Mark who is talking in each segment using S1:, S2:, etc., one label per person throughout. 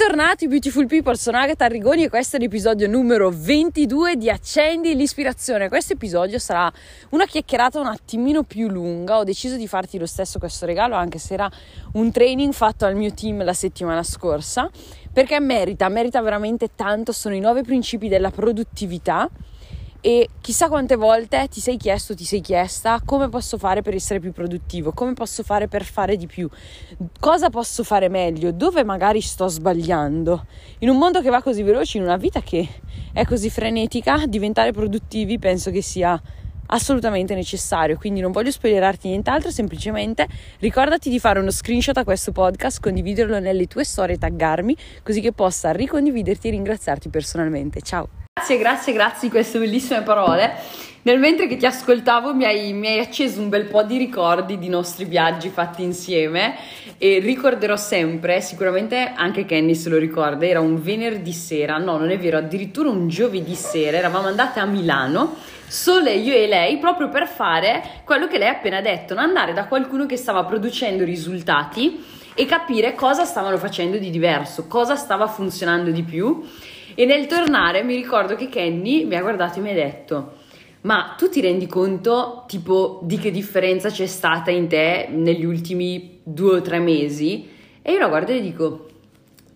S1: Bentornati Beautiful People, sono Agatha Arrigoni e questo è l'episodio numero 22 di Accendi l'ispirazione. Questo episodio sarà una chiacchierata un attimino più lunga, ho deciso di farti lo stesso questo regalo anche se era un training fatto al mio team la settimana scorsa, perché merita, merita veramente tanto, sono i nove principi della produttività e chissà quante volte ti sei chiesto, ti sei chiesta come posso fare per essere più produttivo, come posso fare per fare di più, cosa posso fare meglio, dove magari sto sbagliando. In un mondo che va così veloce, in una vita che è così frenetica, diventare produttivi penso che sia assolutamente necessario. Quindi non voglio spoilerarti nient'altro, semplicemente ricordati di fare uno screenshot a questo podcast, condividerlo nelle tue storie, taggarmi, così che possa ricondividerti e ringraziarti personalmente. Ciao! Grazie, grazie, grazie di queste bellissime parole. Nel mentre che ti ascoltavo mi hai, mi hai, acceso un bel po' di ricordi di nostri viaggi fatti insieme e ricorderò sempre, sicuramente anche Kenny se lo ricorda, era un venerdì sera, no non è vero, addirittura un giovedì sera, eravamo andate a Milano, sole io e lei, proprio per fare quello che lei ha appena detto, andare da qualcuno che stava producendo risultati e capire cosa stavano facendo di diverso, cosa stava funzionando di più e nel tornare mi ricordo che Kenny mi ha guardato e mi ha detto: Ma tu ti rendi conto, tipo, di che differenza c'è stata in te negli ultimi due o tre mesi? E io la guardo e dico: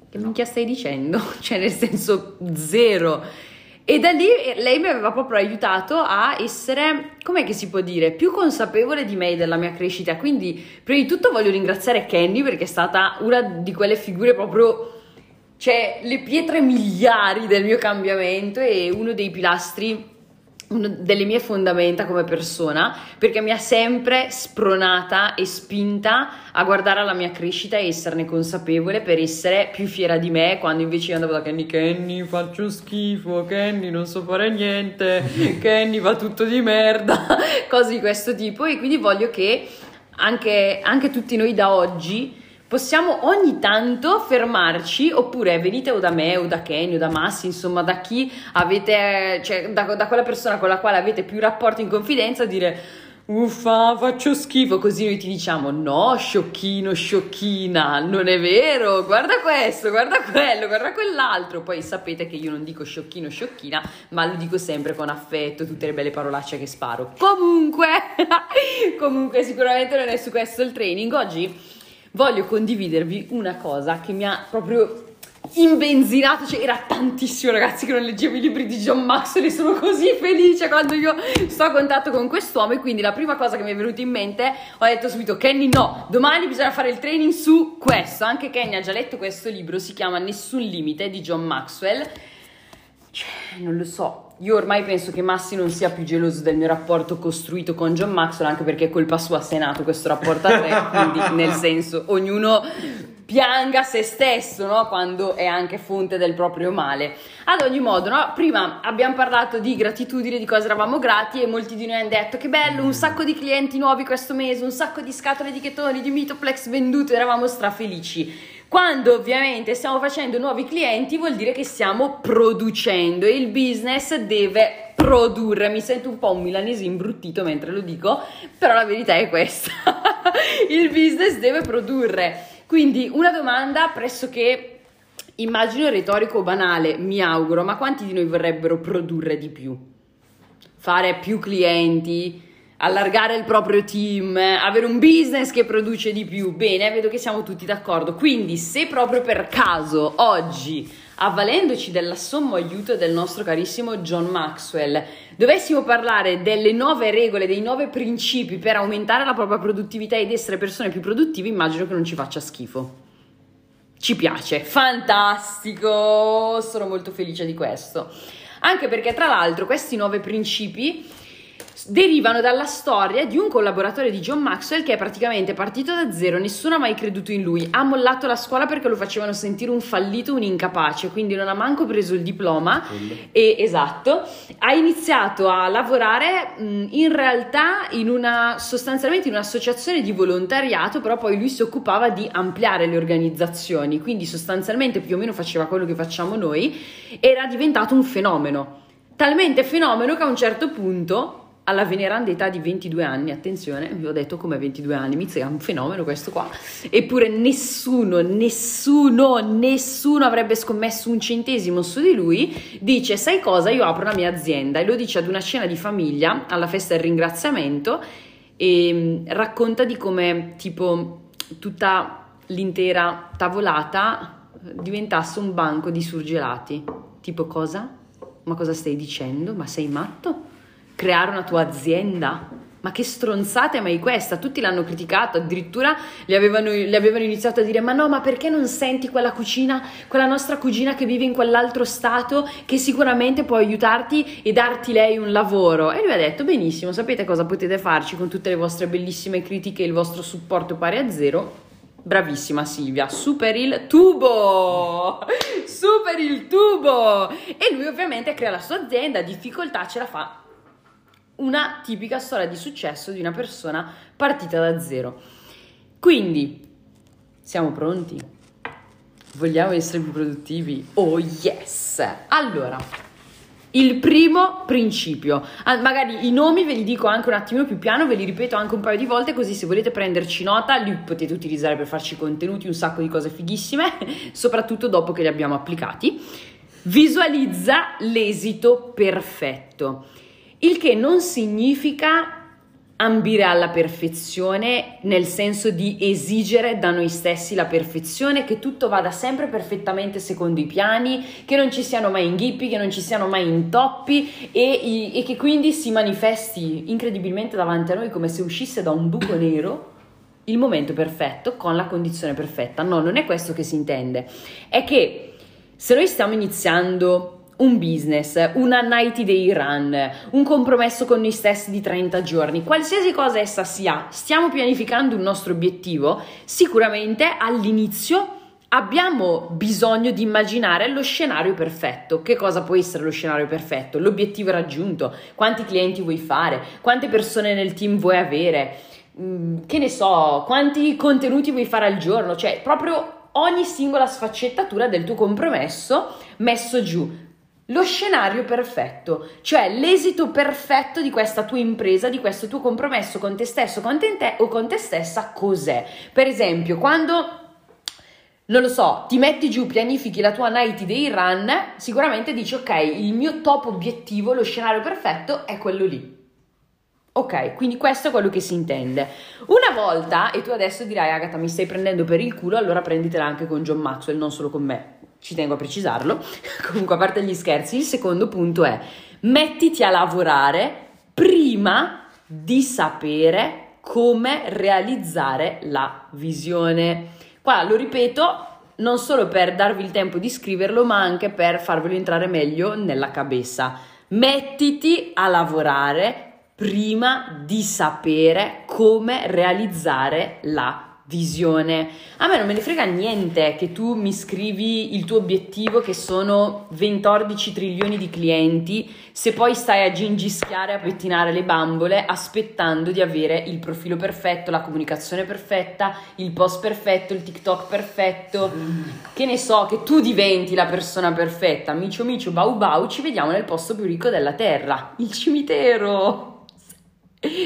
S1: Che minchia stai dicendo? cioè, nel senso, zero. E da lì eh, lei mi aveva proprio aiutato a essere, com'è che si può dire, più consapevole di me e della mia crescita. Quindi, prima di tutto voglio ringraziare Kenny perché è stata una di quelle figure proprio cioè le pietre miliari del mio cambiamento e uno dei pilastri una delle mie fondamenta come persona perché mi ha sempre spronata e spinta a guardare alla mia crescita e esserne consapevole per essere più fiera di me quando invece io andavo da Kenny Kenny faccio schifo Kenny non so fare niente Kenny va tutto di merda cose di questo tipo e quindi voglio che anche, anche tutti noi da oggi possiamo ogni tanto fermarci oppure venite o da me o da Kenny o da Massi, insomma da chi avete, cioè da, da quella persona con la quale avete più rapporto in confidenza dire uffa faccio schifo così noi ti diciamo no sciocchino sciocchina non è vero guarda questo guarda quello guarda quell'altro poi sapete che io non dico sciocchino sciocchina ma lo dico sempre con affetto tutte le belle parolacce che sparo. Comunque comunque sicuramente non è su questo il training oggi voglio condividervi una cosa che mi ha proprio imbenzinato, cioè era tantissimo ragazzi che non leggevo i libri di John Maxwell e sono così felice quando io sto a contatto con quest'uomo e quindi la prima cosa che mi è venuta in mente ho detto subito Kenny no, domani bisogna fare il training su questo, anche Kenny ha già letto questo libro, si chiama Nessun limite di John Maxwell. Cioè, non lo so, io ormai penso che Massi non sia più geloso del mio rapporto costruito con John Maxwell, anche perché è colpa sua se è nato questo rapporto a tre, quindi nel senso ognuno pianga se stesso, no? Quando è anche fonte del proprio male. Ad ogni modo, no? Prima abbiamo parlato di gratitudine, di cosa eravamo grati e molti di noi hanno detto che bello, un sacco di clienti nuovi questo mese, un sacco di scatole di chetoni, di Mitoplex vendute, eravamo strafelici. Quando ovviamente stiamo facendo nuovi clienti vuol dire che stiamo producendo e il business deve produrre. Mi sento un po' un milanese imbruttito mentre lo dico, però la verità è questa. il business deve produrre. Quindi una domanda pressoché immagino retorico banale, mi auguro, ma quanti di noi vorrebbero produrre di più? Fare più clienti? Allargare il proprio team, avere un business che produce di più. Bene, vedo che siamo tutti d'accordo. Quindi, se proprio per caso oggi, avvalendoci della sommo aiuto del nostro carissimo John Maxwell, dovessimo parlare delle nuove regole, dei nuovi principi per aumentare la propria produttività ed essere persone più produttive, immagino che non ci faccia schifo. Ci piace, fantastico, sono molto felice di questo. Anche perché, tra l'altro, questi nuovi principi derivano dalla storia di un collaboratore di John Maxwell che è praticamente partito da zero, nessuno ha mai creduto in lui, ha mollato la scuola perché lo facevano sentire un fallito, un incapace, quindi non ha manco preso il diploma e esatto, ha iniziato a lavorare mh, in realtà in una sostanzialmente in un'associazione di volontariato, però poi lui si occupava di ampliare le organizzazioni, quindi sostanzialmente più o meno faceva quello che facciamo noi, era diventato un fenomeno. Talmente fenomeno che a un certo punto alla veneranda età di 22 anni, attenzione, vi ho detto come 22 anni, mi è un fenomeno questo qua, eppure nessuno, nessuno, nessuno avrebbe scommesso un centesimo su di lui, dice sai cosa, io apro la mia azienda e lo dice ad una cena di famiglia, alla festa del ringraziamento e mm, racconta di come tipo tutta l'intera tavolata diventasse un banco di surgelati. Tipo cosa? Ma cosa stai dicendo? Ma sei matto? Creare una tua azienda. Ma che stronzata è mai questa? Tutti l'hanno criticato, addirittura gli avevano, gli avevano, iniziato a dire: Ma no, ma perché non senti quella cucina, quella nostra cugina che vive in quell'altro stato, che sicuramente può aiutarti e darti lei un lavoro? E lui ha detto: Benissimo, sapete cosa potete farci con tutte le vostre bellissime critiche e il vostro supporto pari a zero? Bravissima Silvia, super il tubo! Super il tubo! E lui ovviamente crea la sua azienda, difficoltà ce la fa una tipica storia di successo di una persona partita da zero. Quindi, siamo pronti? Vogliamo essere più produttivi? Oh yes! Allora, il primo principio, ah, magari i nomi ve li dico anche un attimo più piano, ve li ripeto anche un paio di volte così se volete prenderci nota li potete utilizzare per farci contenuti, un sacco di cose fighissime, soprattutto dopo che li abbiamo applicati. Visualizza l'esito perfetto il che non significa ambire alla perfezione nel senso di esigere da noi stessi la perfezione, che tutto vada sempre perfettamente secondo i piani, che non ci siano mai inghippi, che non ci siano mai intoppi e, e che quindi si manifesti incredibilmente davanti a noi come se uscisse da un buco nero il momento perfetto con la condizione perfetta. No, non è questo che si intende. È che se noi stiamo iniziando un business, una 90 day run, un compromesso con noi stessi di 30 giorni, qualsiasi cosa essa sia, stiamo pianificando un nostro obiettivo, sicuramente all'inizio abbiamo bisogno di immaginare lo scenario perfetto. Che cosa può essere lo scenario perfetto? L'obiettivo raggiunto, quanti clienti vuoi fare, quante persone nel team vuoi avere, mm, che ne so, quanti contenuti vuoi fare al giorno, cioè proprio ogni singola sfaccettatura del tuo compromesso messo giù lo scenario perfetto, cioè l'esito perfetto di questa tua impresa, di questo tuo compromesso con te stesso con te, o con te stessa, cos'è? Per esempio, quando non lo so, ti metti giù, pianifichi la tua 90 day run, sicuramente dici ok, il mio top obiettivo, lo scenario perfetto è quello lì. Ok, quindi questo è quello che si intende. Una volta, e tu adesso dirai Agatha mi stai prendendo per il culo, allora prenditela anche con John Maxwell, non solo con me ci tengo a precisarlo. Comunque, a parte gli scherzi, il secondo punto è mettiti a lavorare prima di sapere come realizzare la visione. Qua lo ripeto, non solo per darvi il tempo di scriverlo, ma anche per farvelo entrare meglio nella cabeza. Mettiti a lavorare prima di sapere come realizzare la visione. A me non me ne frega niente che tu mi scrivi il tuo obiettivo che sono 14 trilioni di clienti, se poi stai a gingischiare, a pettinare le bambole aspettando di avere il profilo perfetto, la comunicazione perfetta, il post perfetto, il TikTok perfetto. Che ne so, che tu diventi la persona perfetta. Micio micio bau bau, ci vediamo nel posto più ricco della terra, il cimitero.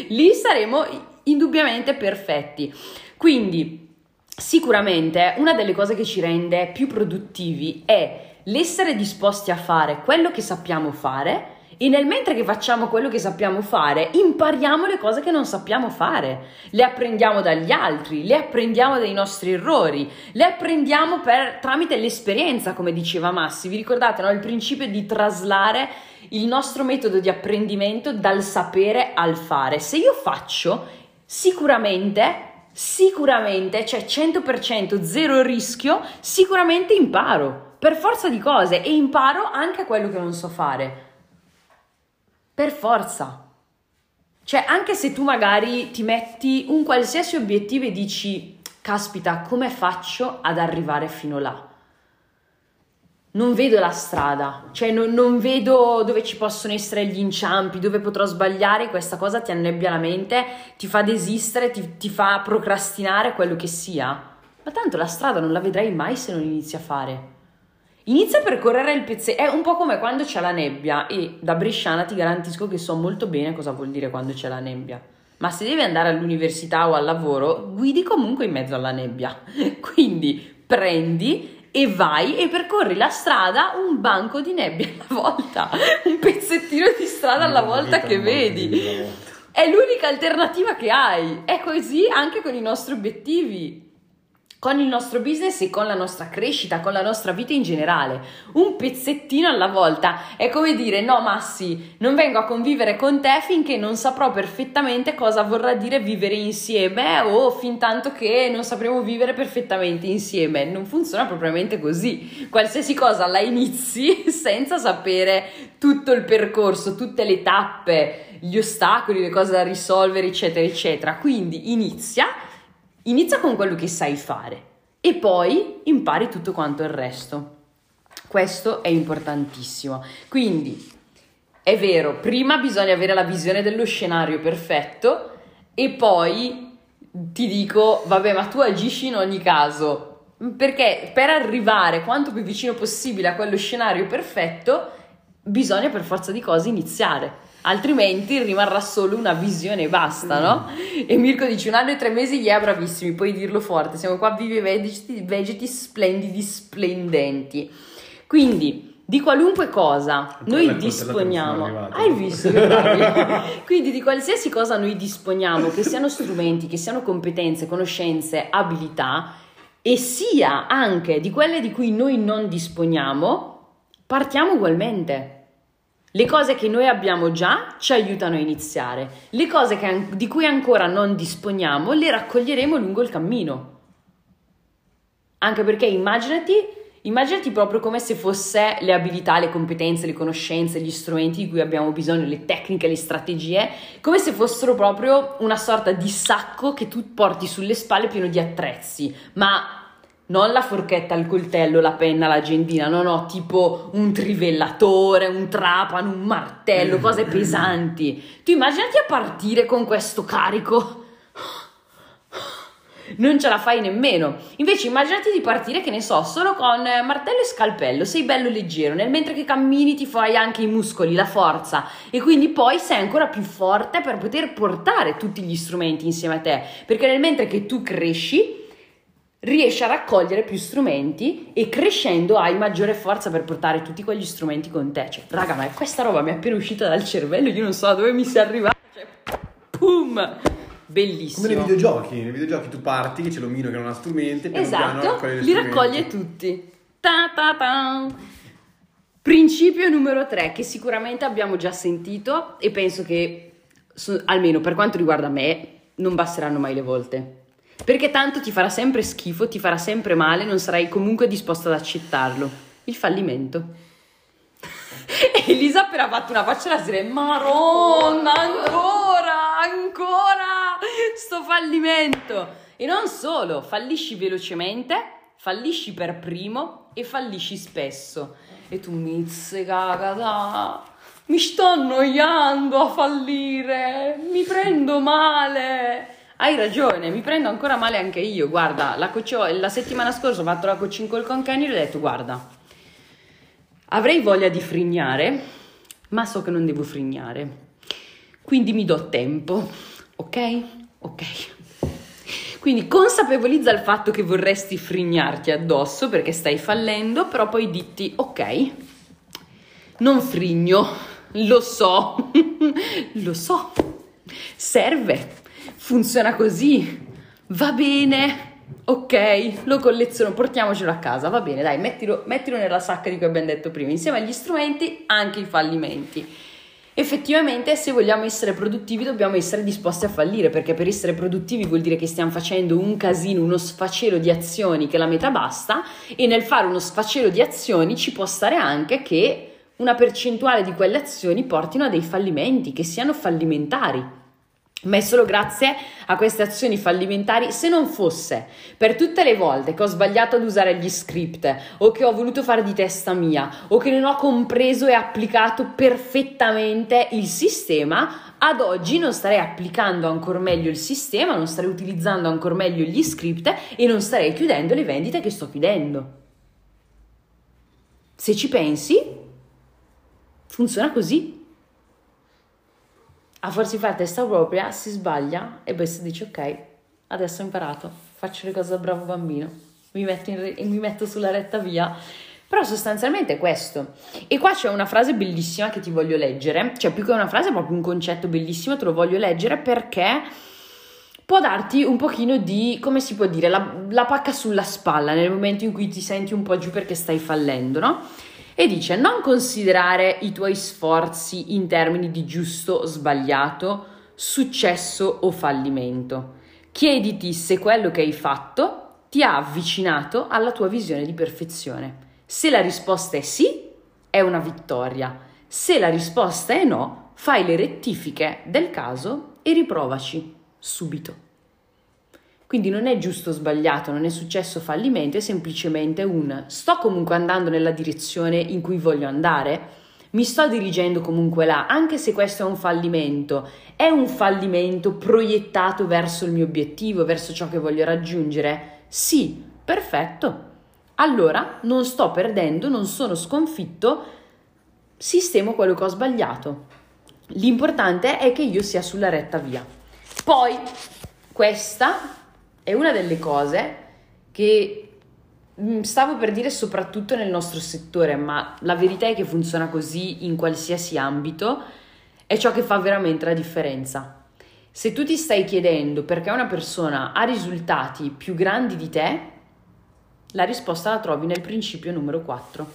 S1: Lì saremo indubbiamente perfetti. Quindi, sicuramente una delle cose che ci rende più produttivi è l'essere disposti a fare quello che sappiamo fare e nel mentre che facciamo quello che sappiamo fare, impariamo le cose che non sappiamo fare, le apprendiamo dagli altri, le apprendiamo dai nostri errori, le apprendiamo per, tramite l'esperienza, come diceva Massi. Vi ricordate no? il principio di traslare il nostro metodo di apprendimento dal sapere al fare? Se io faccio, sicuramente sicuramente, cioè 100% zero rischio, sicuramente imparo per forza di cose e imparo anche quello che non so fare. Per forza. Cioè, anche se tu magari ti metti un qualsiasi obiettivo e dici, caspita, come faccio ad arrivare fino là? non vedo la strada, cioè non, non, vedo dove ci possono essere gli inciampi, dove potrò sbagliare, questa cosa ti annebbia la mente, ti fa desistere, ti, ti fa procrastinare quello che sia. Ma tanto la strada non la vedrai mai se non inizi a fare. Inizia a percorrere il pezzetto, è un po' come quando c'è la nebbia e da bresciana ti garantisco che so molto bene cosa vuol dire quando c'è la nebbia. Ma se devi andare all'università o al lavoro, guidi comunque in mezzo alla nebbia. Quindi prendi e vai e percorri la strada un banco di nebbia alla volta, un pezzettino di strada alla volta che vedi. È l'unica alternativa che hai. È così anche con i nostri obiettivi con il nostro business e con la nostra crescita, con la nostra vita in generale. Un pezzettino alla volta. È come dire: no, Massi, non vengo a convivere con te finché non saprò perfettamente cosa vorrà dire vivere insieme o fin tanto che non sapremo vivere perfettamente insieme. Non funziona propriamente così. Qualsiasi cosa la inizi senza sapere tutto il percorso, tutte le tappe, gli ostacoli, le cose da risolvere, eccetera, eccetera. Quindi inizia Inizia con quello che sai fare e poi impari tutto quanto il resto. Questo è importantissimo. Quindi è vero, prima bisogna avere la visione dello scenario perfetto e poi ti dico, vabbè, ma tu agisci in ogni caso. Perché per arrivare quanto più vicino possibile a quello scenario perfetto, bisogna per forza di cose iniziare altrimenti rimarrà solo una visione e basta, no? E Mirko dice un anno e tre mesi, yeah, bravissimi, puoi dirlo forte, siamo qua vivi vegeti, vegeti splendidi, splendenti. Quindi, di qualunque cosa noi disponiamo, hai visto? Quindi di qualsiasi cosa noi disponiamo, che siano strumenti, che siano competenze, conoscenze, abilità, e sia anche di quelle di cui noi non disponiamo, partiamo ugualmente. Le cose che noi abbiamo già ci aiutano a iniziare, le cose che, di cui ancora non disponiamo le raccoglieremo lungo il cammino. Anche perché immaginati, immaginati proprio come se fosse le abilità, le competenze, le conoscenze, gli strumenti di cui abbiamo bisogno, le tecniche, le strategie, come se fossero proprio una sorta di sacco che tu porti sulle spalle pieno di attrezzi, ma non la forchetta, il coltello, la penna, l'agendina, no, no, tipo un trivellatore, un trapano, un martello, cose pesanti. Tu immaginati a partire con questo carico. Non ce la fai nemmeno. Invece immaginati di partire, che ne so, solo con martello e scalpello, sei bello leggero, nel mentre che cammini ti fai anche i muscoli, la forza e quindi poi sei ancora più forte per poter portare tutti gli strumenti insieme a te, perché nel mentre che tu cresci riesci a raccogliere più strumenti e crescendo hai maggiore forza per portare tutti quegli strumenti con te. Cioè, raga, ma questa roba mi è appena uscita dal cervello, io non so da dove mi sia arrivata. Cioè, pum! Bellissimo.
S2: Come nei videogiochi, nei videogiochi tu parti che c'è l'omino che non ha strumenti,
S1: esatto, piano li raccoglie tutti. Ta ta ta. Principio numero 3 che sicuramente abbiamo già sentito e penso che almeno per quanto riguarda me non basteranno mai le volte. Perché tanto ti farà sempre schifo, ti farà sempre male, non sarai comunque disposto ad accettarlo. Il fallimento. Elisa ha appena fatto una faccia da dire Maronna, ancora, ancora sto fallimento. E non solo, fallisci velocemente, fallisci per primo e fallisci spesso. E tu mizze cagata, mi sto annoiando a fallire, mi prendo male. Hai ragione, mi prendo ancora male anche io. Guarda, la, cocio- la settimana scorsa ho fatto la coaching call con Kenny e ho detto: Guarda, avrei voglia di frignare, ma so che non devo frignare. Quindi mi do tempo, ok? Ok. Quindi consapevolizza il fatto che vorresti frignarti addosso perché stai fallendo, però poi ditti: Ok, non frigno, lo so, lo so, serve funziona così, va bene, ok, lo colleziono, portiamocelo a casa, va bene, dai, mettilo, mettilo nella sacca di cui abbiamo detto prima, insieme agli strumenti anche i fallimenti. Effettivamente, se vogliamo essere produttivi, dobbiamo essere disposti a fallire, perché per essere produttivi vuol dire che stiamo facendo un casino, uno sfacelo di azioni che la metà basta, e nel fare uno sfacelo di azioni ci può stare anche che una percentuale di quelle azioni portino a dei fallimenti, che siano fallimentari ma è solo grazie a queste azioni fallimentari, se non fosse per tutte le volte che ho sbagliato ad usare gli script o che ho voluto fare di testa mia o che non ho compreso e applicato perfettamente il sistema, ad oggi non starei applicando ancora meglio il sistema, non starei utilizzando ancora meglio gli script e non starei chiudendo le vendite che sto chiudendo. se ci pensi, funziona così. A farsi fare testa propria, si sbaglia e poi si dice ok, adesso ho imparato, faccio le cose da bravo bambino, mi metto, re- mi metto sulla retta via. Però sostanzialmente è questo. E qua c'è una frase bellissima che ti voglio leggere, cioè più che una frase è proprio un concetto bellissimo, te lo voglio leggere perché può darti un pochino di, come si può dire, la, la pacca sulla spalla nel momento in cui ti senti un po' giù perché stai fallendo, no? E dice non considerare i tuoi sforzi in termini di giusto sbagliato, successo o fallimento. Chiediti se quello che hai fatto ti ha avvicinato alla tua visione di perfezione. Se la risposta è sì, è una vittoria. Se la risposta è no, fai le rettifiche del caso e riprovaci subito. Quindi non è giusto o sbagliato, non è successo fallimento, è semplicemente un sto comunque andando nella direzione in cui voglio andare, mi sto dirigendo comunque là, anche se questo è un fallimento, è un fallimento proiettato verso il mio obiettivo, verso ciò che voglio raggiungere? Sì, perfetto. Allora non sto perdendo, non sono sconfitto, sistemo quello che ho sbagliato. L'importante è che io sia sulla retta via. Poi questa è una delle cose che mm, stavo per dire soprattutto nel nostro settore, ma la verità è che funziona così in qualsiasi ambito, è ciò che fa veramente la differenza. Se tu ti stai chiedendo perché una persona ha risultati più grandi di te, la risposta la trovi nel principio numero 4.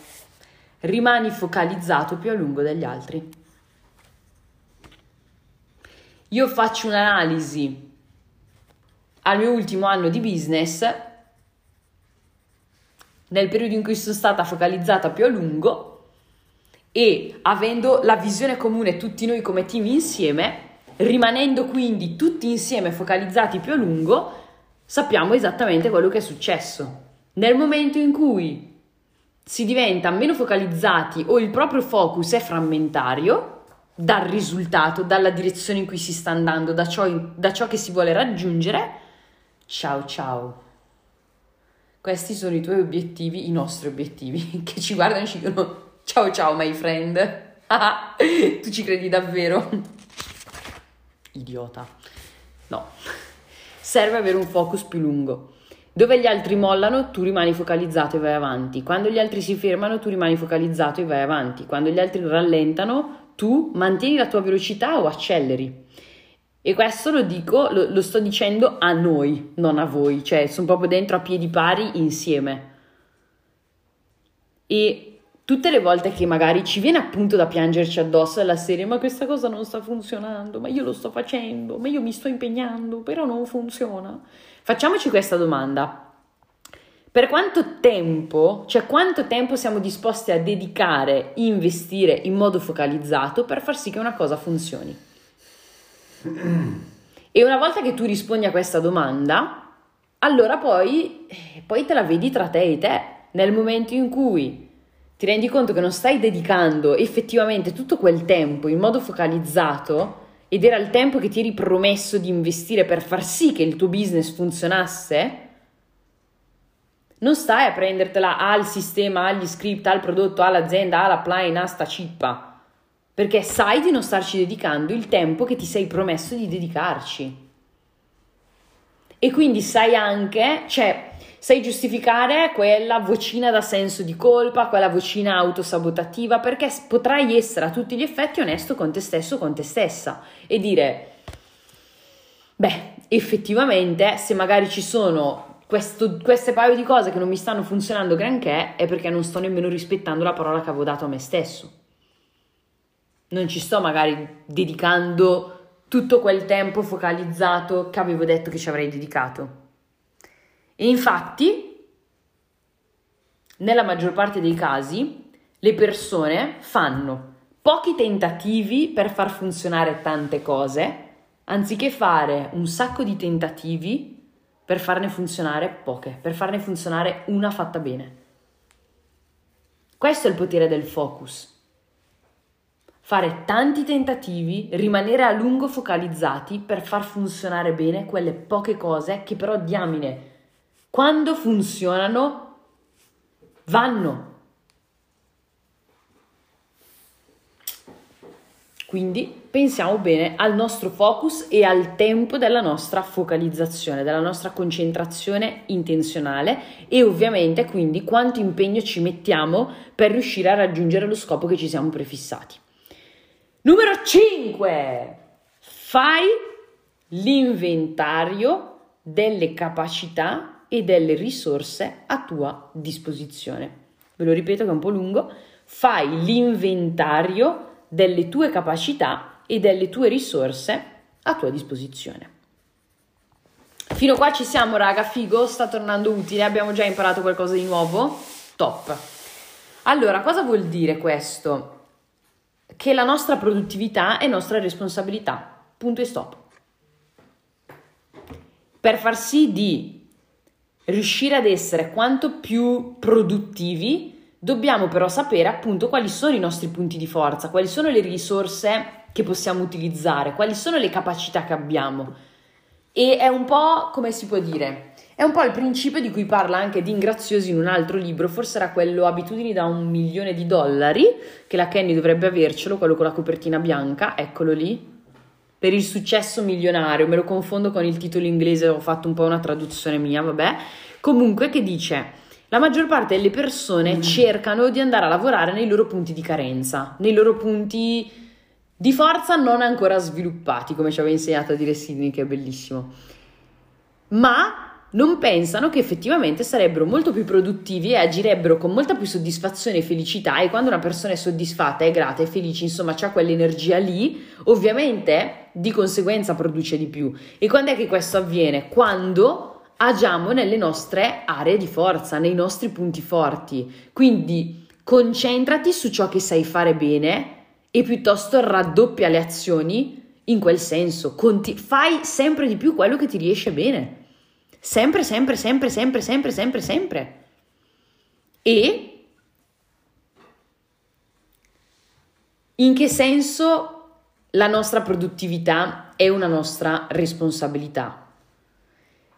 S1: Rimani focalizzato più a lungo degli altri. Io faccio un'analisi al mio ultimo anno di business, nel periodo in cui sono stata focalizzata più a lungo e avendo la visione comune tutti noi come team insieme, rimanendo quindi tutti insieme focalizzati più a lungo, sappiamo esattamente quello che è successo. Nel momento in cui si diventa meno focalizzati o il proprio focus è frammentario, dal risultato, dalla direzione in cui si sta andando, da ciò, da ciò che si vuole raggiungere, Ciao ciao. Questi sono i tuoi obiettivi, i nostri obiettivi, che ci guardano e ci dicono ciao ciao my friend. tu ci credi davvero? Idiota. No. Serve avere un focus più lungo. Dove gli altri mollano, tu rimani focalizzato e vai avanti. Quando gli altri si fermano, tu rimani focalizzato e vai avanti. Quando gli altri rallentano, tu mantieni la tua velocità o acceleri. E questo lo dico, lo, lo, sto dicendo a noi, non a voi, cioè sono proprio dentro a piedi pari insieme. E tutte le volte che magari ci viene appunto da piangerci addosso alla serie, ma questa cosa non sta funzionando, ma io lo sto facendo, ma io mi sto impegnando, però non funziona. Facciamoci questa domanda. Per quanto tempo, cioè quanto tempo siamo disposti a dedicare, investire in modo focalizzato per far sì che una cosa funzioni? E una volta che tu rispondi a questa domanda, allora poi, eh, poi te la vedi tra te e te. Nel momento in cui ti rendi conto che non stai dedicando effettivamente tutto quel tempo in modo focalizzato ed era il tempo che ti eri promesso di investire per far sì che il tuo business funzionasse, non stai a prendertela al sistema, agli script, al prodotto, all'azienda, alla plane, a sta cippa perché sai di non starci dedicando il tempo che ti sei promesso di dedicarci. E quindi sai anche, cioè, sai giustificare quella vocina da senso di colpa, quella vocina autosabotativa, perché potrai essere a tutti gli effetti onesto con te stesso, con te stessa e dire, beh, effettivamente, se magari ci sono questo, queste paio di cose che non mi stanno funzionando granché, è perché non sto nemmeno rispettando la parola che avevo dato a me stesso non ci sto magari dedicando tutto quel tempo focalizzato che avevo detto che ci avrei dedicato. E infatti, nella maggior parte dei casi, le persone fanno pochi tentativi per far funzionare tante cose, anziché fare un sacco di tentativi per farne funzionare poche, per farne funzionare una fatta bene. Questo è il potere del focus fare tanti tentativi, rimanere a lungo focalizzati per far funzionare bene quelle poche cose che però diamine, quando funzionano, vanno. Quindi pensiamo bene al nostro focus e al tempo della nostra focalizzazione, della nostra concentrazione intenzionale e ovviamente quindi quanto impegno ci mettiamo per riuscire a raggiungere lo scopo che ci siamo prefissati. Numero 5. Fai l'inventario delle capacità e delle risorse a tua disposizione. Ve lo ripeto che è un po' lungo. Fai l'inventario delle tue capacità e delle tue risorse a tua disposizione. Fino a qua ci siamo, raga, figo, sta tornando utile, abbiamo già imparato qualcosa di nuovo? Top. Allora, cosa vuol dire questo? Che la nostra produttività è nostra responsabilità. Punto e stop. Per far sì di riuscire ad essere quanto più produttivi, Dobbiamo però sapere appunto quali sono i nostri punti di forza, quali sono le risorse che possiamo utilizzare, quali sono le capacità che abbiamo. E è un po' come si può dire, è un po' il principio di cui parla anche Dean Graziosi in un altro libro, forse era quello Abitudini da un milione di dollari, che la Kenny dovrebbe avercelo, quello con la copertina bianca, eccolo lì. Per il successo milionario, me lo confondo con il titolo inglese, ho fatto un po' una traduzione mia, vabbè. Comunque che dice la maggior parte delle persone mm. cercano di andare a lavorare nei loro punti di carenza, nei loro punti di forza non ancora sviluppati, come ci aveva insegnato a dire Sidney, che è bellissimo. Ma non pensano che effettivamente sarebbero molto più produttivi e agirebbero con molta più soddisfazione e felicità e quando una persona è soddisfatta, è grata, è felice, insomma, ha quell'energia lì, ovviamente di conseguenza produce di più. E quando è che questo avviene? Quando agiamo nelle nostre aree di forza, nei nostri punti forti. Quindi concentrati su ciò che sai fare bene e piuttosto raddoppia le azioni in quel senso. Conti- fai sempre di più quello che ti riesce bene. Sempre, sempre, sempre, sempre, sempre, sempre, sempre. E in che senso la nostra produttività è una nostra responsabilità?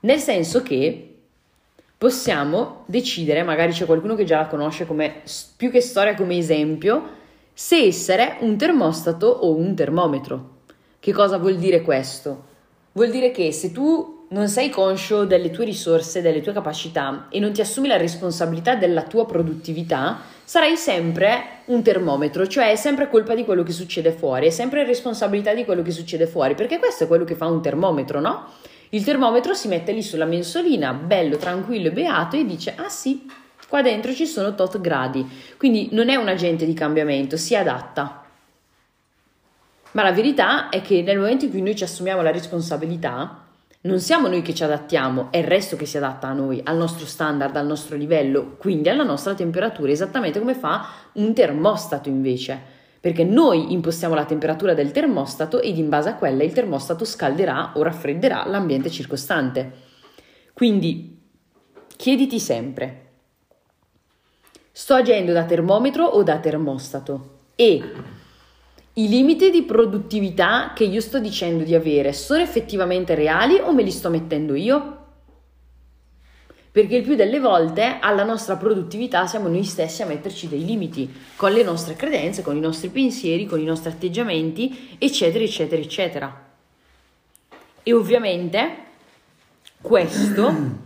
S1: nel senso che possiamo decidere, magari c'è qualcuno che già la conosce come più che storia come esempio, se essere un termostato o un termometro. Che cosa vuol dire questo? Vuol dire che se tu non sei conscio delle tue risorse, delle tue capacità e non ti assumi la responsabilità della tua produttività, sarai sempre un termometro, cioè è sempre colpa di quello che succede fuori, è sempre responsabilità di quello che succede fuori, perché questo è quello che fa un termometro, no? Il termometro si mette lì sulla mensolina, bello, tranquillo e beato, e dice: Ah sì, qua dentro ci sono tot gradi. Quindi non è un agente di cambiamento, si adatta. Ma la verità è che nel momento in cui noi ci assumiamo la responsabilità, non siamo noi che ci adattiamo, è il resto che si adatta a noi, al nostro standard, al nostro livello, quindi alla nostra temperatura, esattamente come fa un termostato invece perché noi impostiamo la temperatura del termostato ed in base a quella il termostato scalderà o raffredderà l'ambiente circostante. Quindi chiediti sempre, sto agendo da termometro o da termostato? E i limiti di produttività che io sto dicendo di avere sono effettivamente reali o me li sto mettendo io? perché il più delle volte alla nostra produttività siamo noi stessi a metterci dei limiti con le nostre credenze, con i nostri pensieri, con i nostri atteggiamenti, eccetera, eccetera, eccetera. E ovviamente questo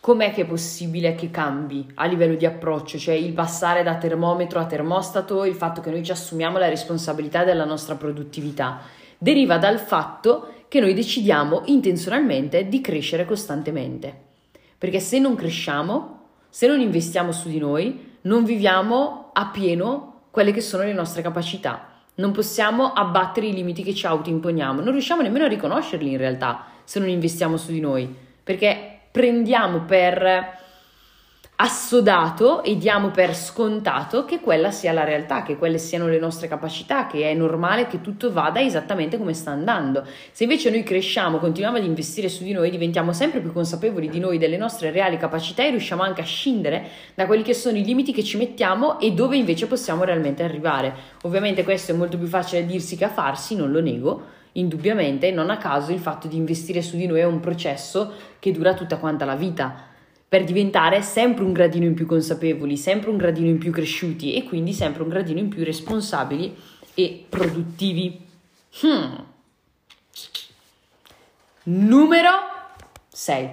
S1: com'è che è possibile che cambi a livello di approccio, cioè il passare da termometro a termostato, il fatto che noi ci assumiamo la responsabilità della nostra produttività, deriva dal fatto che noi decidiamo intenzionalmente di crescere costantemente. Perché se non cresciamo, se non investiamo su di noi, non viviamo a pieno quelle che sono le nostre capacità. Non possiamo abbattere i limiti che ci autoimponiamo, non riusciamo nemmeno a riconoscerli in realtà se non investiamo su di noi, perché prendiamo per assodato e diamo per scontato che quella sia la realtà, che quelle siano le nostre capacità, che è normale che tutto vada esattamente come sta andando. Se invece noi cresciamo, continuiamo ad investire su di noi, diventiamo sempre più consapevoli di noi, delle nostre reali capacità e riusciamo anche a scindere da quelli che sono i limiti che ci mettiamo e dove invece possiamo realmente arrivare. Ovviamente questo è molto più facile a dirsi che a farsi, non lo nego. Indubbiamente, non a caso il fatto di investire su di noi è un processo che dura tutta quanta la vita per diventare sempre un gradino in più consapevoli, sempre un gradino in più cresciuti e quindi sempre un gradino in più responsabili e produttivi. Hmm. Numero 6.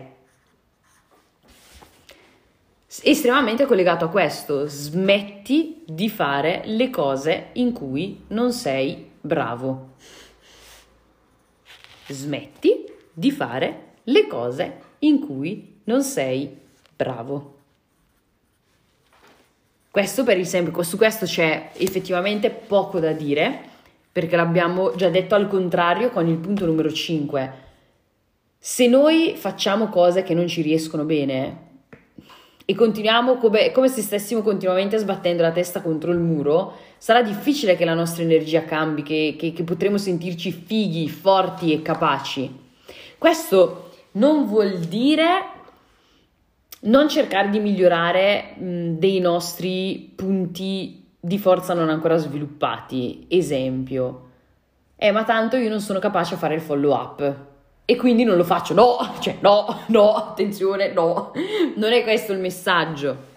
S1: Estremamente collegato a questo, smetti di fare le cose in cui non sei bravo. Smetti di fare le cose in cui non sei bravo. Questo per esempio, su questo c'è effettivamente poco da dire, perché l'abbiamo già detto al contrario con il punto numero 5. Se noi facciamo cose che non ci riescono bene e continuiamo come, come se stessimo continuamente sbattendo la testa contro il muro, sarà difficile che la nostra energia cambi, che, che, che potremo sentirci fighi, forti e capaci. Questo non vuol dire non cercare di migliorare mh, dei nostri punti di forza non ancora sviluppati. Esempio, eh, ma tanto io non sono capace a fare il follow up e quindi non lo faccio. No, cioè no, no, attenzione, no. Non è questo il messaggio.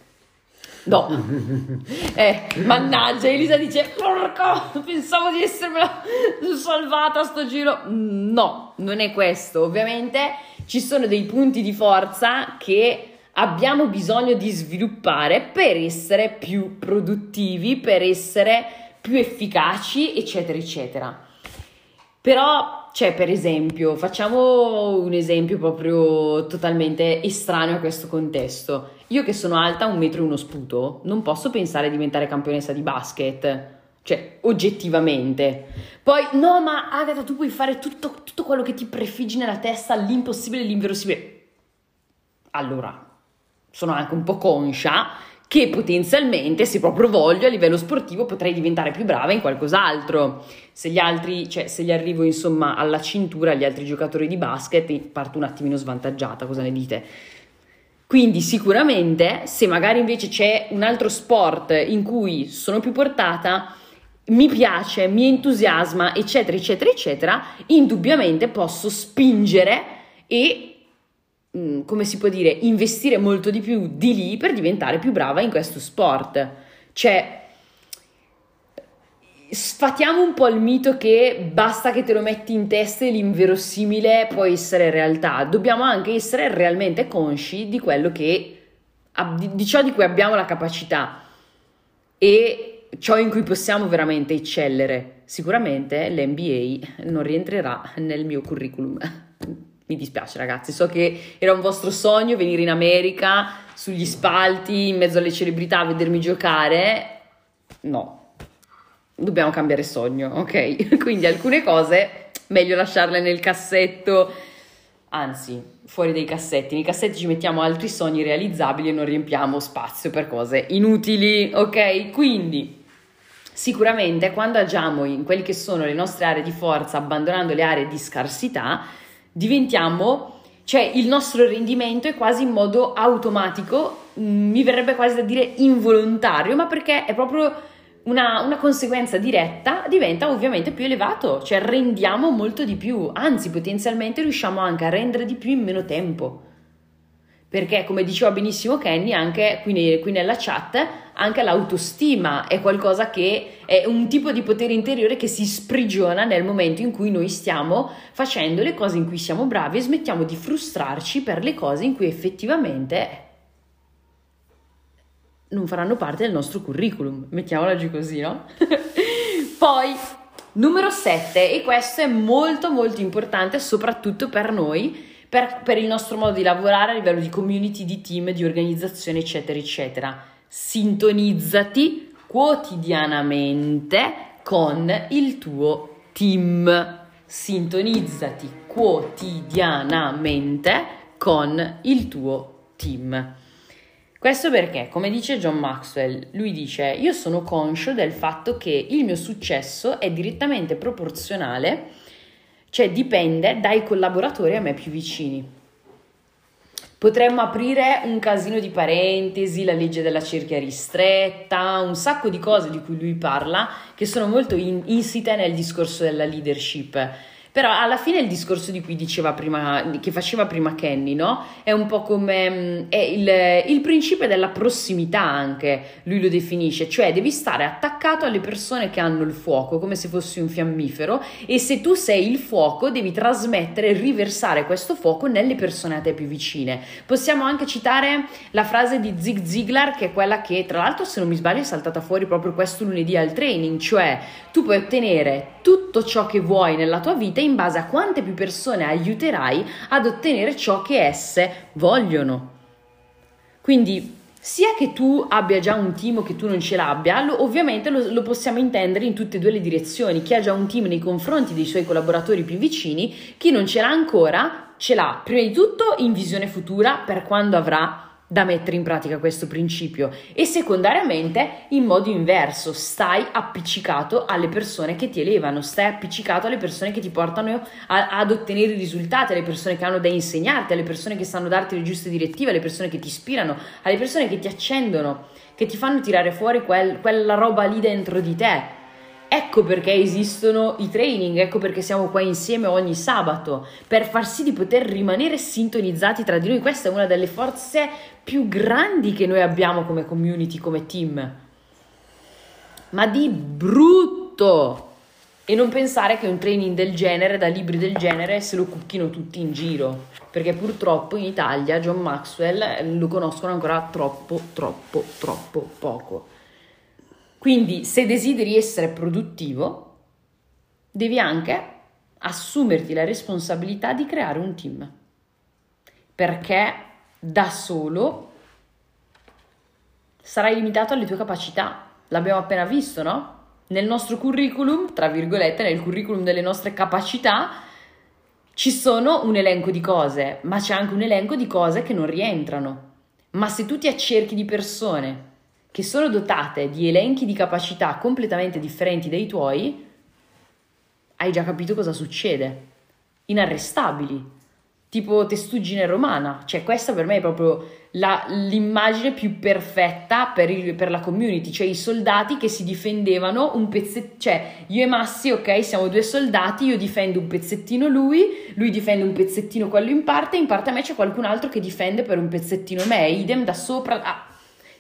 S1: No. Eh, mannaggia, Elisa dice, porco, pensavo di essermela salvata sto giro. No, non è questo. Ovviamente ci sono dei punti di forza che abbiamo bisogno di sviluppare per essere più produttivi, per essere più efficaci, eccetera, eccetera. Però, cioè, per esempio, facciamo un esempio proprio totalmente estraneo a questo contesto. Io che sono alta un metro e uno sputo, non posso pensare a diventare campionessa di basket. Cioè, oggettivamente. Poi, no, ma Agatha, tu puoi fare tutto, tutto quello che ti prefiggi nella testa, l'impossibile e l'inverosimile. Allora, sono anche un po' conscia che potenzialmente, se proprio voglio, a livello sportivo potrei diventare più brava in qualcos'altro. Se gli altri, cioè se gli arrivo insomma alla cintura, agli altri giocatori di basket, parto un attimino svantaggiata, cosa ne dite? Quindi sicuramente se magari invece c'è un altro sport in cui sono più portata, mi piace, mi entusiasma, eccetera, eccetera, eccetera, indubbiamente posso spingere e come si può dire, investire molto di più di lì per diventare più brava in questo sport. Cioè, sfatiamo un po' il mito che basta che te lo metti in testa e l'inverosimile può essere realtà. Dobbiamo anche essere realmente consci di quello che di ciò di cui abbiamo la capacità e ciò in cui possiamo veramente eccellere. Sicuramente l'NBA non rientrerà nel mio curriculum. Mi dispiace ragazzi, so che era un vostro sogno venire in America, sugli spalti, in mezzo alle celebrità, a vedermi giocare. No, dobbiamo cambiare sogno, ok? Quindi alcune cose meglio lasciarle nel cassetto, anzi, fuori dai cassetti. Nei cassetti ci mettiamo altri sogni realizzabili e non riempiamo spazio per cose inutili, ok? Quindi sicuramente quando agiamo in quelle che sono le nostre aree di forza, abbandonando le aree di scarsità, diventiamo, cioè il nostro rendimento è quasi in modo automatico, mm, mi verrebbe quasi da dire involontario, ma perché è proprio una, una, conseguenza diretta, diventa ovviamente più elevato, cioè rendiamo molto di più, anzi potenzialmente riusciamo anche a rendere di più in meno tempo perché come diceva benissimo Kenny anche qui, qui, nella chat anche l'autostima è qualcosa che è un tipo di potere interiore che si sprigiona nel momento in cui noi stiamo facendo le cose in cui siamo bravi e smettiamo di frustrarci per le cose in cui effettivamente non faranno parte del nostro curriculum mettiamola giù così no? poi numero 7 e questo è molto molto importante soprattutto per noi per, per il nostro modo di lavorare a livello di community, di team, di organizzazione, eccetera, eccetera. Sintonizzati quotidianamente con il tuo team. Sintonizzati quotidianamente con il tuo team. Questo perché, come dice John Maxwell, lui dice: Io sono conscio del fatto che il mio successo è direttamente proporzionale cioè dipende dai collaboratori a me più vicini. Potremmo aprire un casino di parentesi, la legge della cerchia ristretta, un sacco di cose di cui lui parla che sono molto in- insite nel discorso della leadership. Però alla fine il discorso di cui diceva prima, che faceva prima Kenny, no? È un po' come mm, il, il principio della prossimità anche, lui lo definisce, cioè devi stare attaccato alle persone che hanno il fuoco, come se fossi un fiammifero, e se tu sei il fuoco devi trasmettere riversare questo fuoco nelle persone a te più vicine. Possiamo anche citare la frase di Zig Ziglar, che è quella che tra l'altro se non mi sbaglio è saltata fuori proprio questo lunedì al training, cioè tu puoi ottenere tutto ciò che vuoi nella tua vita in base a quante più persone aiuterai ad ottenere ciò che esse vogliono. Quindi sia che tu abbia già un team o che tu non ce l'abbia, lo, ovviamente lo, lo, possiamo intendere in tutte e due le direzioni. Chi ha già un team nei confronti dei suoi collaboratori più vicini, chi non ce l'ha ancora, ce l'ha prima di tutto in visione futura per quando avrà da mettere in pratica questo principio e secondariamente in modo inverso stai appiccicato alle persone che ti elevano stai appiccicato alle persone che ti portano a, ad ottenere risultati alle persone che hanno da insegnarti alle persone che sanno darti le giuste direttive alle persone che ti ispirano alle persone che ti accendono che ti fanno tirare fuori quel, quella roba lì dentro di te Ecco perché esistono i training, ecco perché siamo qua insieme ogni sabato, per far sì di poter rimanere sintonizzati tra di noi. Questa è una delle forze più grandi che noi abbiamo come community, come team. Ma di brutto! E non pensare che un training del genere, da libri del genere, se lo cucchino tutti in giro. Perché purtroppo in Italia John Maxwell lo conoscono ancora troppo, troppo, troppo poco. Quindi se desideri essere produttivo, devi anche assumerti la responsabilità di creare un team. Perché da solo sarai limitato alle tue capacità. L'abbiamo appena visto, no? Nel nostro curriculum, tra virgolette, nel curriculum delle nostre capacità, ci sono un elenco di cose, ma c'è anche un elenco di cose che non rientrano. Ma se tu ti accerchi di persone che sono dotate di elenchi di capacità completamente differenti dai tuoi, hai già capito cosa succede. Inarrestabili. Tipo testuggine romana, cioè questa per me è proprio la, l'immagine più perfetta per, il, per, la community, cioè i soldati che si difendevano un pezzettino, cioè io e Massi, ok, siamo due soldati, io difendo un pezzettino lui, lui difende un pezzettino quello in parte, in parte a me c'è qualcun altro che difende per un pezzettino me, idem da sopra, ah,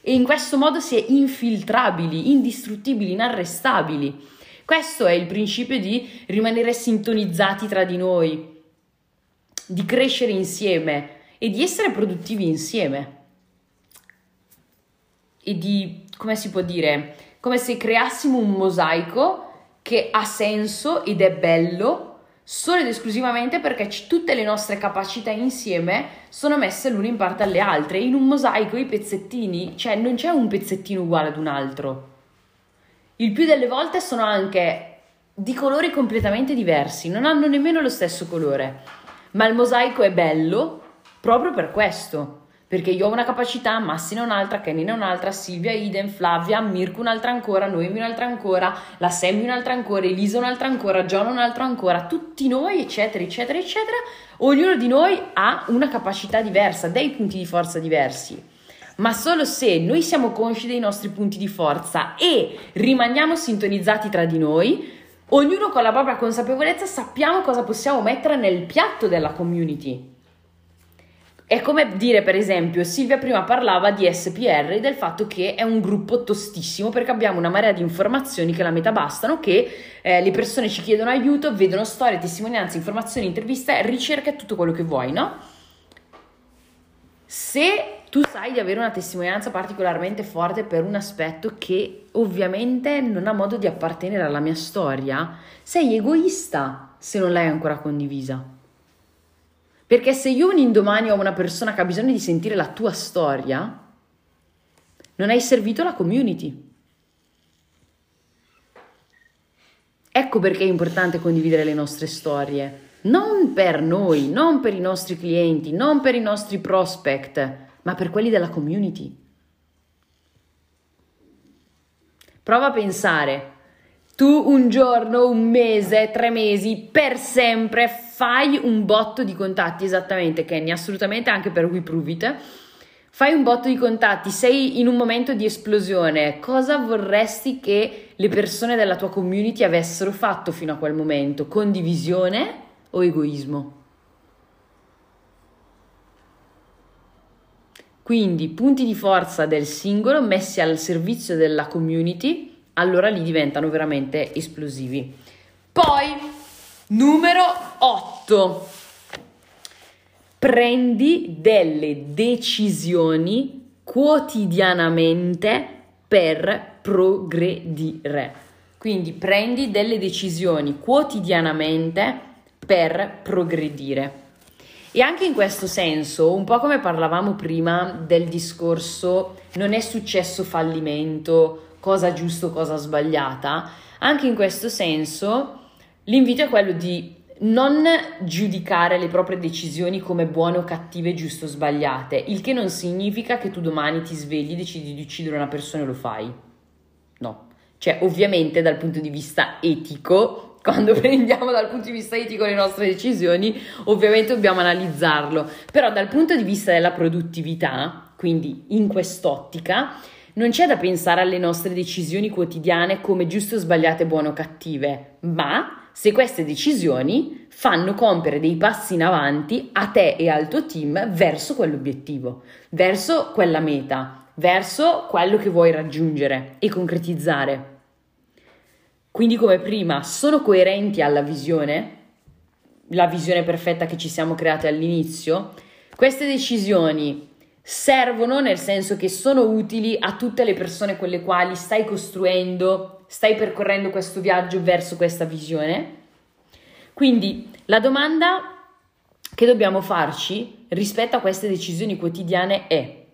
S1: e in questo modo si è infiltrabili, indistruttibili, inarrestabili. Questo è il principio di rimanere sintonizzati tra di noi, di crescere insieme e di essere produttivi insieme. E di, come si può dire, come se creassimo un mosaico che ha senso ed è bello solo ed esclusivamente perché c- tutte le nostre capacità insieme sono messe l'una in parte alle altre. In un mosaico i pezzettini, cioè non c'è un pezzettino uguale ad un altro. Il più delle volte sono anche di colori completamente diversi, non hanno nemmeno lo stesso colore. Ma il mosaico è bello proprio per questo perché io ho una capacità, Massina un'altra, Kenina un'altra, Silvia idem, Flavia, Mirko un'altra ancora, Noemi un'altra ancora, la Sammy un'altra ancora, Elisa un'altra ancora, John un altro ancora, tutti noi, eccetera, eccetera, eccetera, ognuno di noi ha una capacità diversa, dei punti di forza diversi. Ma solo se noi siamo consci dei nostri punti di forza e rimaniamo sintonizzati tra di noi, ognuno con la propria consapevolezza sappiamo cosa possiamo mettere nel piatto della community. È come dire, per esempio, Silvia prima parlava di SPR del fatto che è un gruppo tostissimo perché abbiamo una marea di informazioni che la metà bastano, che eh, le persone ci chiedono aiuto, vedono storie, testimonianze, informazioni, interviste, ricerca tutto quello che vuoi, no? Se tu sai di avere una testimonianza particolarmente forte per un aspetto che ovviamente non ha modo di appartenere alla mia storia, sei egoista se non l'hai ancora condivisa. Perché se io un indomani ho una persona che ha bisogno di sentire la tua storia, non hai servito la community. Ecco perché è importante condividere le nostre storie. Non per noi, non per i nostri clienti, non per i nostri prospect, ma per quelli della community. Prova a pensare, tu un giorno, un mese, tre mesi, per sempre fai un botto di contatti, esattamente Kenny, assolutamente anche per We Prove It. Fai un botto di contatti, sei in un momento di esplosione, cosa vorresti che le persone della tua community avessero fatto fino a quel momento? Condivisione o egoismo? Quindi punti di forza del singolo messi al servizio della community, allora lì diventano veramente esplosivi. Poi, numero 8. Prendi delle decisioni quotidianamente per progredire. Quindi prendi delle decisioni quotidianamente per progredire. E anche in questo senso, un po' come parlavamo prima del discorso non è successo fallimento, cosa giusto, cosa sbagliata, anche in questo senso l'invito è quello di non giudicare le proprie decisioni come buone o cattive, giuste o sbagliate, il che non significa che tu domani ti svegli, decidi di uccidere una persona e lo fai. No. Cioè, ovviamente dal punto di vista etico quando prendiamo dal punto di vista etico le nostre decisioni, ovviamente dobbiamo analizzarlo, però dal punto di vista della produttività, quindi in quest'ottica, non c'è da pensare alle nostre decisioni quotidiane come giuste o sbagliate, buone o cattive, ma se queste decisioni fanno compiere dei passi in avanti a te e al tuo team verso quell'obiettivo, verso quella meta, verso quello che vuoi raggiungere e concretizzare. Quindi come prima sono coerenti alla visione, la visione perfetta che ci siamo create all'inizio. Queste decisioni servono nel senso che sono utili a tutte le persone con le quali stai costruendo, stai percorrendo questo viaggio verso questa visione. Quindi la domanda che dobbiamo farci rispetto a queste decisioni quotidiane è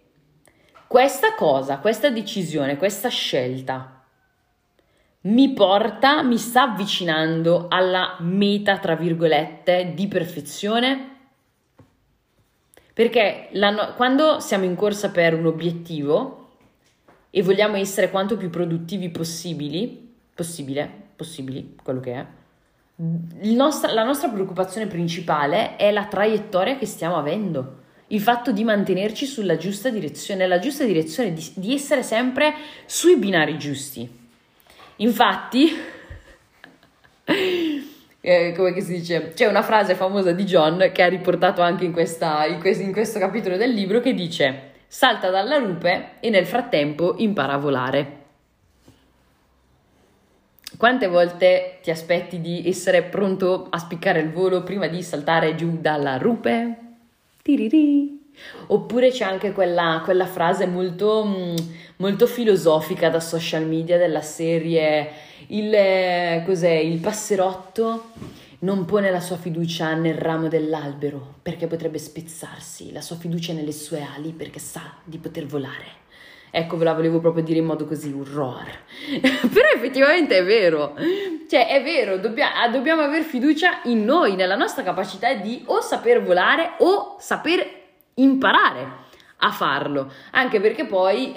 S1: questa cosa, questa decisione, questa scelta mi porta, mi sta avvicinando alla meta, tra virgolette, di perfezione? Perché no- quando siamo in corsa per un obiettivo e vogliamo essere quanto più produttivi possibili, possibile, possibili, quello che è, nostra, la nostra preoccupazione principale è la traiettoria che stiamo avendo il fatto di mantenerci sulla giusta direzione, la giusta direzione, di, di essere sempre sui binari giusti. Infatti, eh, come si dice, c'è una frase famosa di John che ha riportato anche in, questa, in, questo, in questo capitolo del libro che dice salta dalla rupe e nel frattempo impara a volare. Quante volte ti aspetti di essere pronto a spiccare il volo prima di saltare giù dalla rupe? Tiriri. Oppure c'è anche quella, quella frase molto, mm, molto, filosofica da social media della serie il, eh, cos'è, il passerotto non pone la sua fiducia nel ramo dell'albero perché potrebbe spezzarsi, la sua fiducia nelle sue ali perché sa di poter volare. Ecco, ve la volevo proprio dire in modo così, un roar. Però effettivamente è vero. Cioè, è vero, dobbia, dobbiamo avere fiducia in noi, nella nostra capacità di o saper volare o saper imparare a farlo, anche perché poi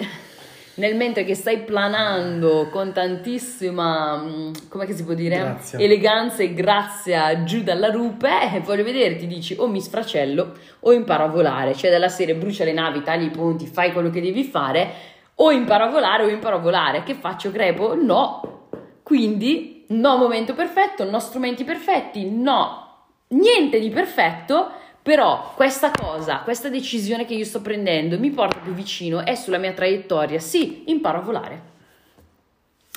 S1: nel mentre che stai planando con tantissima, mm, come si può dire,
S2: Grazia.
S1: eleganza e grazia giù dalla rupe, eh, voglio vederti, dici o mi sfracello o imparo a volare, cioè della serie brucia le navi, tagli i ponti, fai quello che devi fare, o imparo a volare o imparo a volare, che faccio, crepo? No, quindi no momento perfetto, no strumenti perfetti, no niente di perfetto, però questa cosa, questa decisione che io sto prendendo mi porta più vicino, è sulla mia traiettoria, sì, imparo a volare.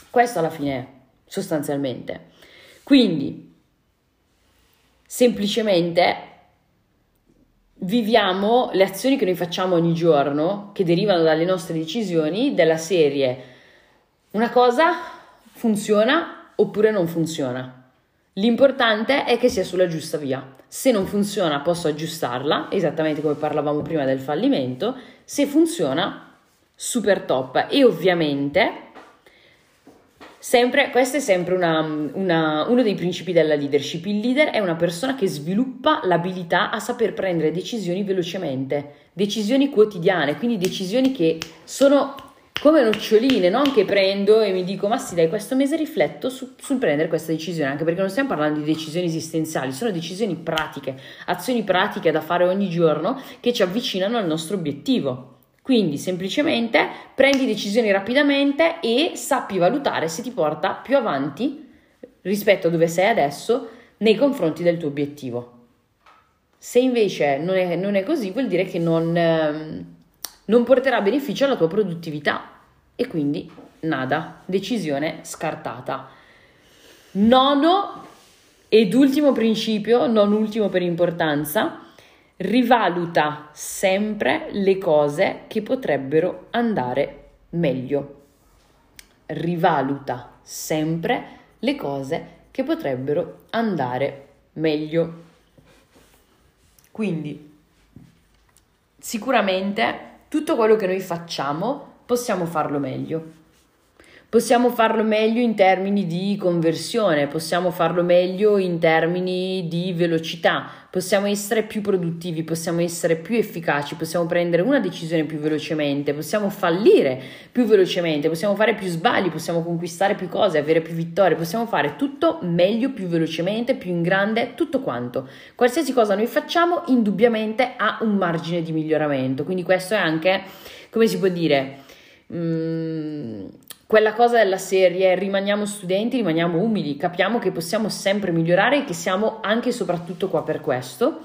S1: Questo alla fine sostanzialmente. Quindi, semplicemente viviamo le azioni che noi facciamo ogni giorno, che derivano dalle nostre decisioni, della serie una cosa funziona oppure non funziona. L'importante è che sia sulla giusta via. Se non funziona posso aggiustarla, esattamente come parlavamo prima del fallimento. Se funziona, super top. E ovviamente, sempre, questo è sempre una, una, uno dei principi della leadership. Il leader è una persona che sviluppa l'abilità a saper prendere decisioni velocemente, decisioni quotidiane, quindi decisioni che sono come noccioline, non che prendo e mi dico ma sì dai questo mese rifletto su, sul prendere questa decisione, anche perché non stiamo parlando di decisioni esistenziali, sono decisioni pratiche, azioni pratiche da fare ogni giorno che ci avvicinano al nostro obiettivo. Quindi semplicemente prendi decisioni rapidamente e sappi valutare se ti porta più avanti rispetto a dove sei adesso nei confronti del tuo obiettivo. Se invece non è, non è così, vuol dire che non, ehm, non porterà beneficio alla tua produttività e quindi nada, decisione scartata. Nono ed ultimo principio, non ultimo per importanza, rivaluta sempre le cose che potrebbero andare meglio. Rivaluta sempre le cose che potrebbero andare meglio. Quindi, sicuramente tutto quello che noi facciamo possiamo farlo meglio. Possiamo farlo meglio in termini di conversione, possiamo farlo meglio in termini di velocità, possiamo essere più produttivi, possiamo essere più efficaci, possiamo prendere una decisione più velocemente, possiamo fallire più velocemente, possiamo fare più sbagli, possiamo conquistare più cose, avere più vittorie, possiamo fare tutto meglio, più velocemente, più in grande, tutto quanto. Qualsiasi cosa noi facciamo indubbiamente ha un margine di miglioramento, quindi questo è anche, come si può dire, mm, quella cosa della serie rimaniamo studenti, rimaniamo umili, capiamo che possiamo sempre migliorare e che siamo anche e soprattutto qua per questo.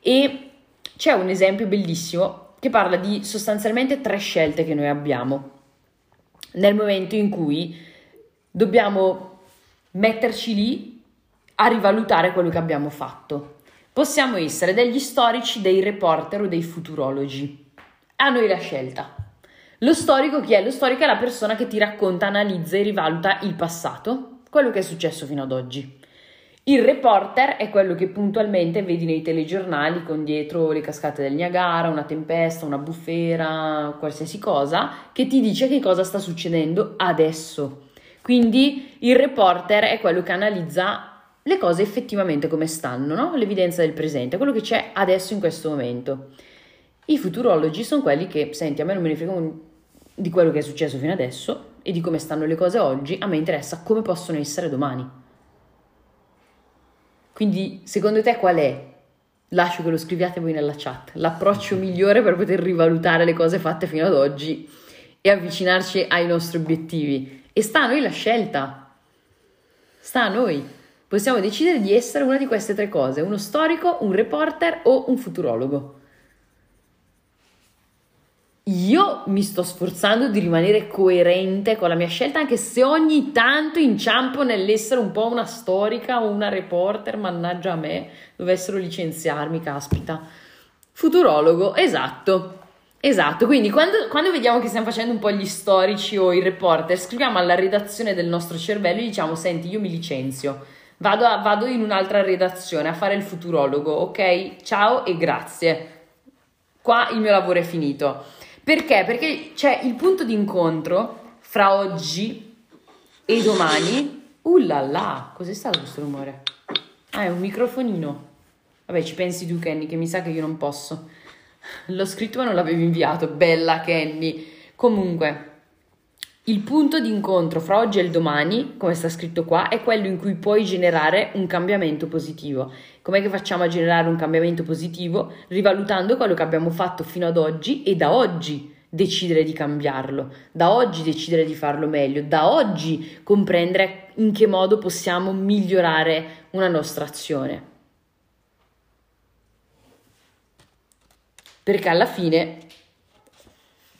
S1: E c'è un esempio bellissimo che parla di sostanzialmente tre scelte che noi abbiamo nel momento in cui dobbiamo metterci lì a rivalutare quello che abbiamo fatto. Possiamo essere degli storici, dei reporter o dei futurologi. A noi la scelta. Lo storico chi è? Lo storico è la persona che ti racconta, analizza e rivaluta il passato, quello che è successo fino ad oggi. Il reporter è quello che puntualmente vedi nei telegiornali con dietro le cascate del Niagara, una tempesta, una bufera, qualsiasi cosa, che ti dice che cosa sta succedendo adesso. Quindi il reporter è quello che analizza le cose effettivamente come stanno, no? l'evidenza del presente, quello che c'è adesso in questo momento. I futurologi sono quelli che, senti, a me non me ne frega un di quello che è successo fino adesso e di come stanno le cose oggi, a me interessa come possono essere domani. Quindi, secondo te qual è? Lascio che lo scriviate voi nella chat. L'approccio migliore per poter rivalutare le cose fatte fino ad oggi e avvicinarci ai nostri obiettivi. E sta a noi la scelta. Sta a noi. Possiamo decidere di essere una di queste tre cose, uno storico, un reporter o un futurologo. Io mi sto sforzando di rimanere coerente con la mia scelta, anche se ogni tanto inciampo nell'essere un po' una storica o una reporter, mannaggia a me, dovessero licenziarmi, caspita. Futurologo, esatto. Esatto, quindi quando, quando, vediamo che stiamo facendo un po' gli storici o i reporter, scriviamo alla redazione del nostro cervello e diciamo: Senti, io mi licenzio, vado, a, vado in un'altra redazione a fare il futurologo, ok? Ciao e grazie. Qua il mio lavoro è finito. Perché? Perché c'è il punto d'incontro fra oggi e domani. Uh cos'è stato questo rumore? Ah, è un microfonino. Vabbè, ci pensi tu, Kenny, che mi sa che io non posso. L'ho scritto ma non l'avevo inviato. Bella, Kenny. Comunque, il punto d'incontro fra oggi e il domani, come sta scritto qua, è quello in cui puoi generare un cambiamento positivo. Com'è che facciamo a generare un cambiamento positivo? Rivalutando quello che abbiamo fatto fino ad oggi e da oggi decidere di cambiarlo, da oggi decidere di farlo meglio, da oggi comprendere in che modo possiamo migliorare una nostra azione. Perché alla fine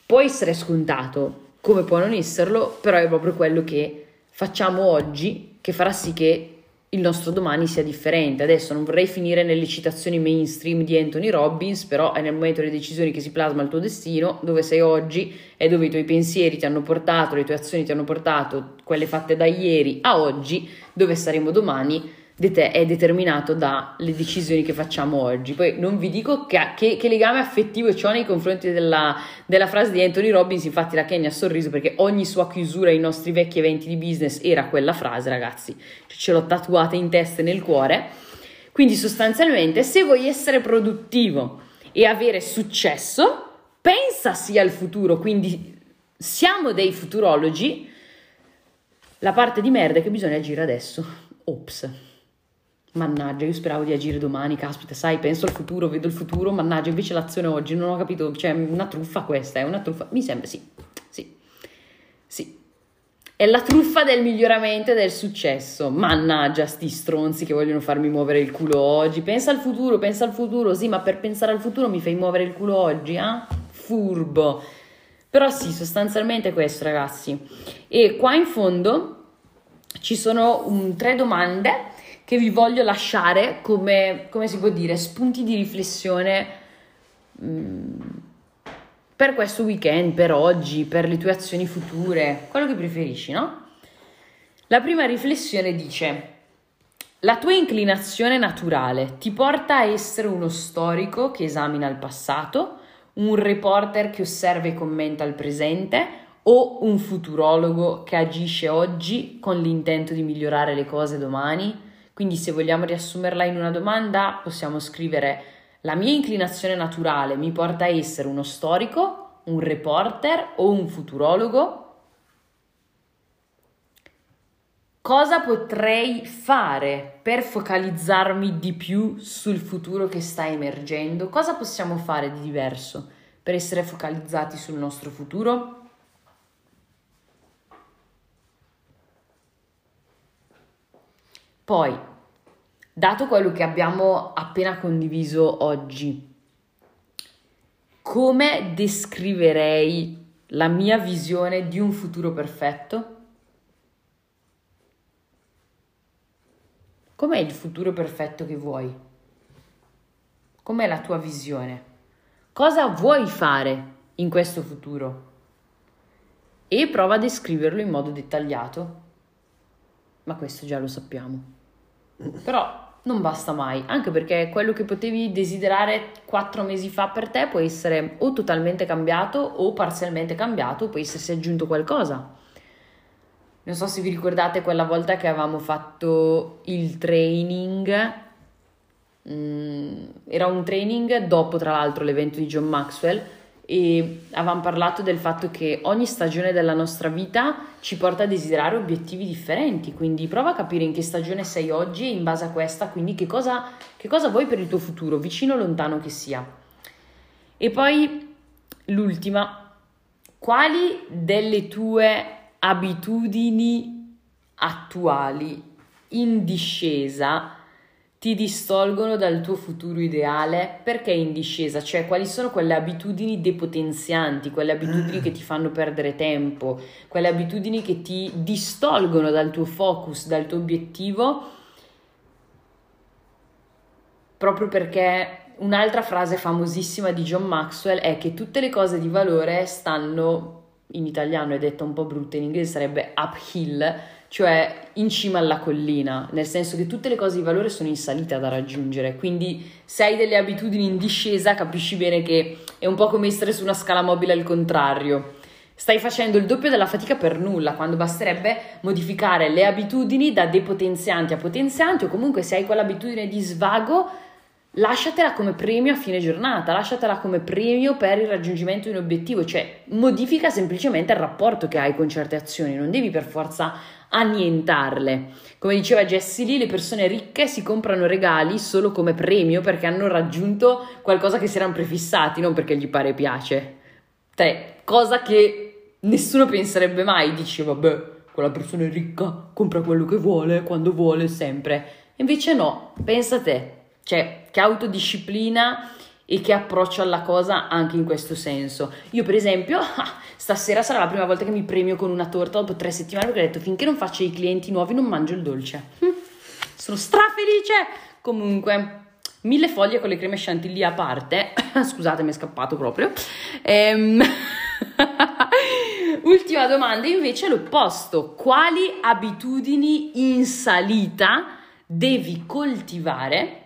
S1: può essere scontato, come può non esserlo, però è proprio quello che facciamo oggi che farà sì che il nostro domani sia differente. Adesso non vorrei finire nelle citazioni mainstream di Anthony Robbins, però è nel momento delle decisioni che si plasma il tuo destino, dove sei oggi e dove i tuoi pensieri ti hanno portato, le tue azioni ti hanno portato, quelle fatte da ieri a oggi, dove saremo domani è determinato dalle decisioni che facciamo oggi. Poi non vi dico che, che, che legame affettivo ho nei confronti della, della, frase di Anthony Robbins, infatti la Kenya ha sorriso perché ogni sua chiusura ai nostri vecchi eventi di business era quella frase, ragazzi, ce l'ho tatuata in testa e nel cuore. Quindi sostanzialmente se vuoi essere produttivo e avere successo, pensa sia al futuro, quindi siamo dei futurologi, la parte di merda è che bisogna agire adesso. Ops. Mannaggia, io speravo di agire domani, caspita, sai, penso al futuro, vedo il futuro, mannaggia, invece l'azione oggi non ho capito, cioè una truffa questa, è una truffa, mi sembra, sì, sì, sì. È la truffa del miglioramento e del successo. Mannaggia, sti stronzi che vogliono farmi muovere il culo oggi. Pensa al futuro, pensa al futuro. Sì, ma per pensare al futuro mi fai muovere il culo oggi, eh? Furbo. Però sì, sostanzialmente è questo, ragazzi. E qua in fondo ci sono um, tre domande che vi voglio lasciare come, come si può dire, spunti di riflessione. Um, per questo weekend, per oggi, per le tue azioni future, quello che preferisci, no? La prima riflessione dice: La tua inclinazione naturale ti porta a essere uno storico che esamina il passato, un reporter che osserva e commenta il presente o un futurologo che agisce oggi con l'intento di migliorare le cose domani? Quindi se vogliamo riassumerla in una domanda, possiamo scrivere la mia inclinazione naturale mi porta a essere uno storico, un reporter o un futurologo? Cosa potrei fare per focalizzarmi di più sul futuro che sta emergendo? Cosa possiamo fare di diverso per essere focalizzati sul nostro futuro? Poi, dato quello che abbiamo appena condiviso oggi, come descriverei la mia visione di un futuro perfetto? Com'è il futuro perfetto che vuoi? Com'è la tua visione? Cosa vuoi fare in questo futuro? E prova a descriverlo in modo dettagliato. Ma questo già lo sappiamo. Però non basta mai, anche perché quello che potevi desiderare quattro mesi fa per te può essere o totalmente cambiato o parzialmente cambiato, può essersi aggiunto qualcosa. Non so se vi ricordate quella volta che avevamo fatto il training, mm, era un training dopo tra l'altro l'evento di John Maxwell e avevamo parlato del fatto che ogni stagione della nostra vita ci porta a desiderare obiettivi differenti, quindi prova a capire in che stagione sei oggi e in base a questa, quindi che cosa, che cosa vuoi per il tuo futuro, vicino o lontano che sia. E poi l'ultima, quali delle tue abitudini attuali in discesa ti distolgono dal tuo futuro ideale? Perché in discesa, cioè quali sono quelle abitudini depotenzianti, quelle abitudini che ti fanno perdere tempo, quelle abitudini che ti distolgono dal tuo focus, dal tuo obiettivo, proprio perché un'altra frase famosissima di John Maxwell è che tutte le cose di valore stanno, in italiano è detta un po' brutta, in inglese sarebbe uphill, cioè in cima alla collina, nel senso che tutte le cose di valore sono in salita da raggiungere, quindi se hai delle abitudini in discesa capisci bene che è un po' come essere su una scala mobile al contrario. Stai facendo il doppio della fatica per nulla, quando basterebbe modificare le abitudini da depotenzianti a potenzianti o comunque se hai quell'abitudine di svago lasciatela come premio a fine giornata, lasciatela come premio per il raggiungimento di un obiettivo, cioè modifica semplicemente il rapporto che hai con certe azioni, non devi per forza annientarle. Come diceva Jessie Lee, le persone ricche si comprano regali solo come premio perché hanno raggiunto qualcosa che si erano prefissati, non perché gli pare piace. Cioè, cosa che nessuno penserebbe mai, dice vabbè, quella persona è ricca, compra quello che vuole, quando vuole, sempre. Invece no, pensa a te, cioè, che autodisciplina e che approccio alla cosa anche in questo senso. Io, per esempio, stasera sarà la prima volta che mi premio con una torta dopo tre settimane perché ho detto finché non faccio i clienti nuovi non mangio il dolce. Hm, sono strafelice! Comunque, mille foglie con le creme chantilly a parte. Scusate, mi è scappato proprio. Ehm... Ultima domanda, invece, l'opposto. Quali abitudini in salita devi coltivare?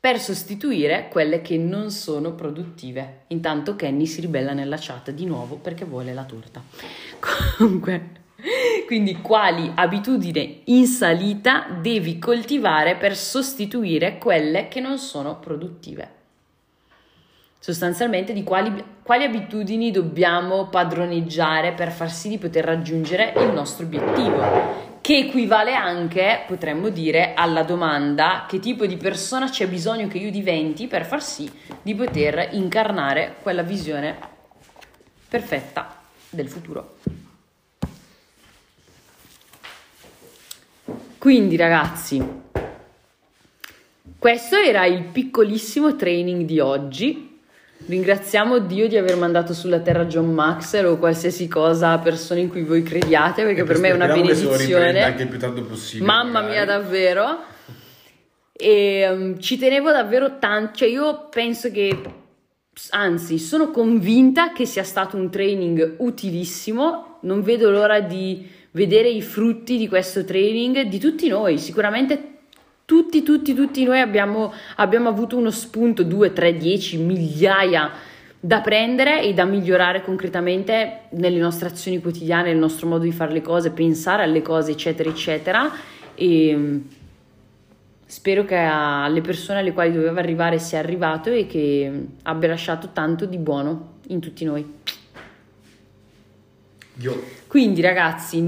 S1: Per sostituire quelle che non sono produttive. Intanto Kenny si ribella nella chat di nuovo perché vuole la torta. Comunque, quindi quali abitudini in salita devi coltivare per sostituire quelle che non sono produttive? Sostanzialmente di quali, quali abitudini dobbiamo padroneggiare per far sì di poter raggiungere il nostro obiettivo che equivale anche, potremmo dire, alla domanda che tipo di persona c'è bisogno che io diventi per far sì di poter incarnare quella visione perfetta del futuro. Quindi ragazzi, questo era il piccolissimo training di oggi Ringraziamo Dio di aver mandato sulla terra John Maxwell o qualsiasi cosa a persone in cui voi crediate, perché per me è una benedizione.
S2: anche il più tardi possibile.
S1: Mamma
S2: magari.
S1: mia, davvero. E um, ci tenevo davvero tanto, cioè io penso che, anzi, sono convinta che sia stato un training utilissimo. Non vedo l'ora di vedere i frutti di questo training di tutti noi. Sicuramente tutti, tutti, tutti noi abbiamo, abbiamo avuto uno spunto, 2, 3, 10, migliaia da prendere e da migliorare concretamente nelle nostre azioni quotidiane, nel nostro modo di fare le cose, pensare alle cose, eccetera, eccetera. E mm, spero che alle persone alle quali doveva arrivare sia arrivato e che abbia lasciato tanto di buono in tutti noi.
S2: Io
S1: Quindi, ragazzi,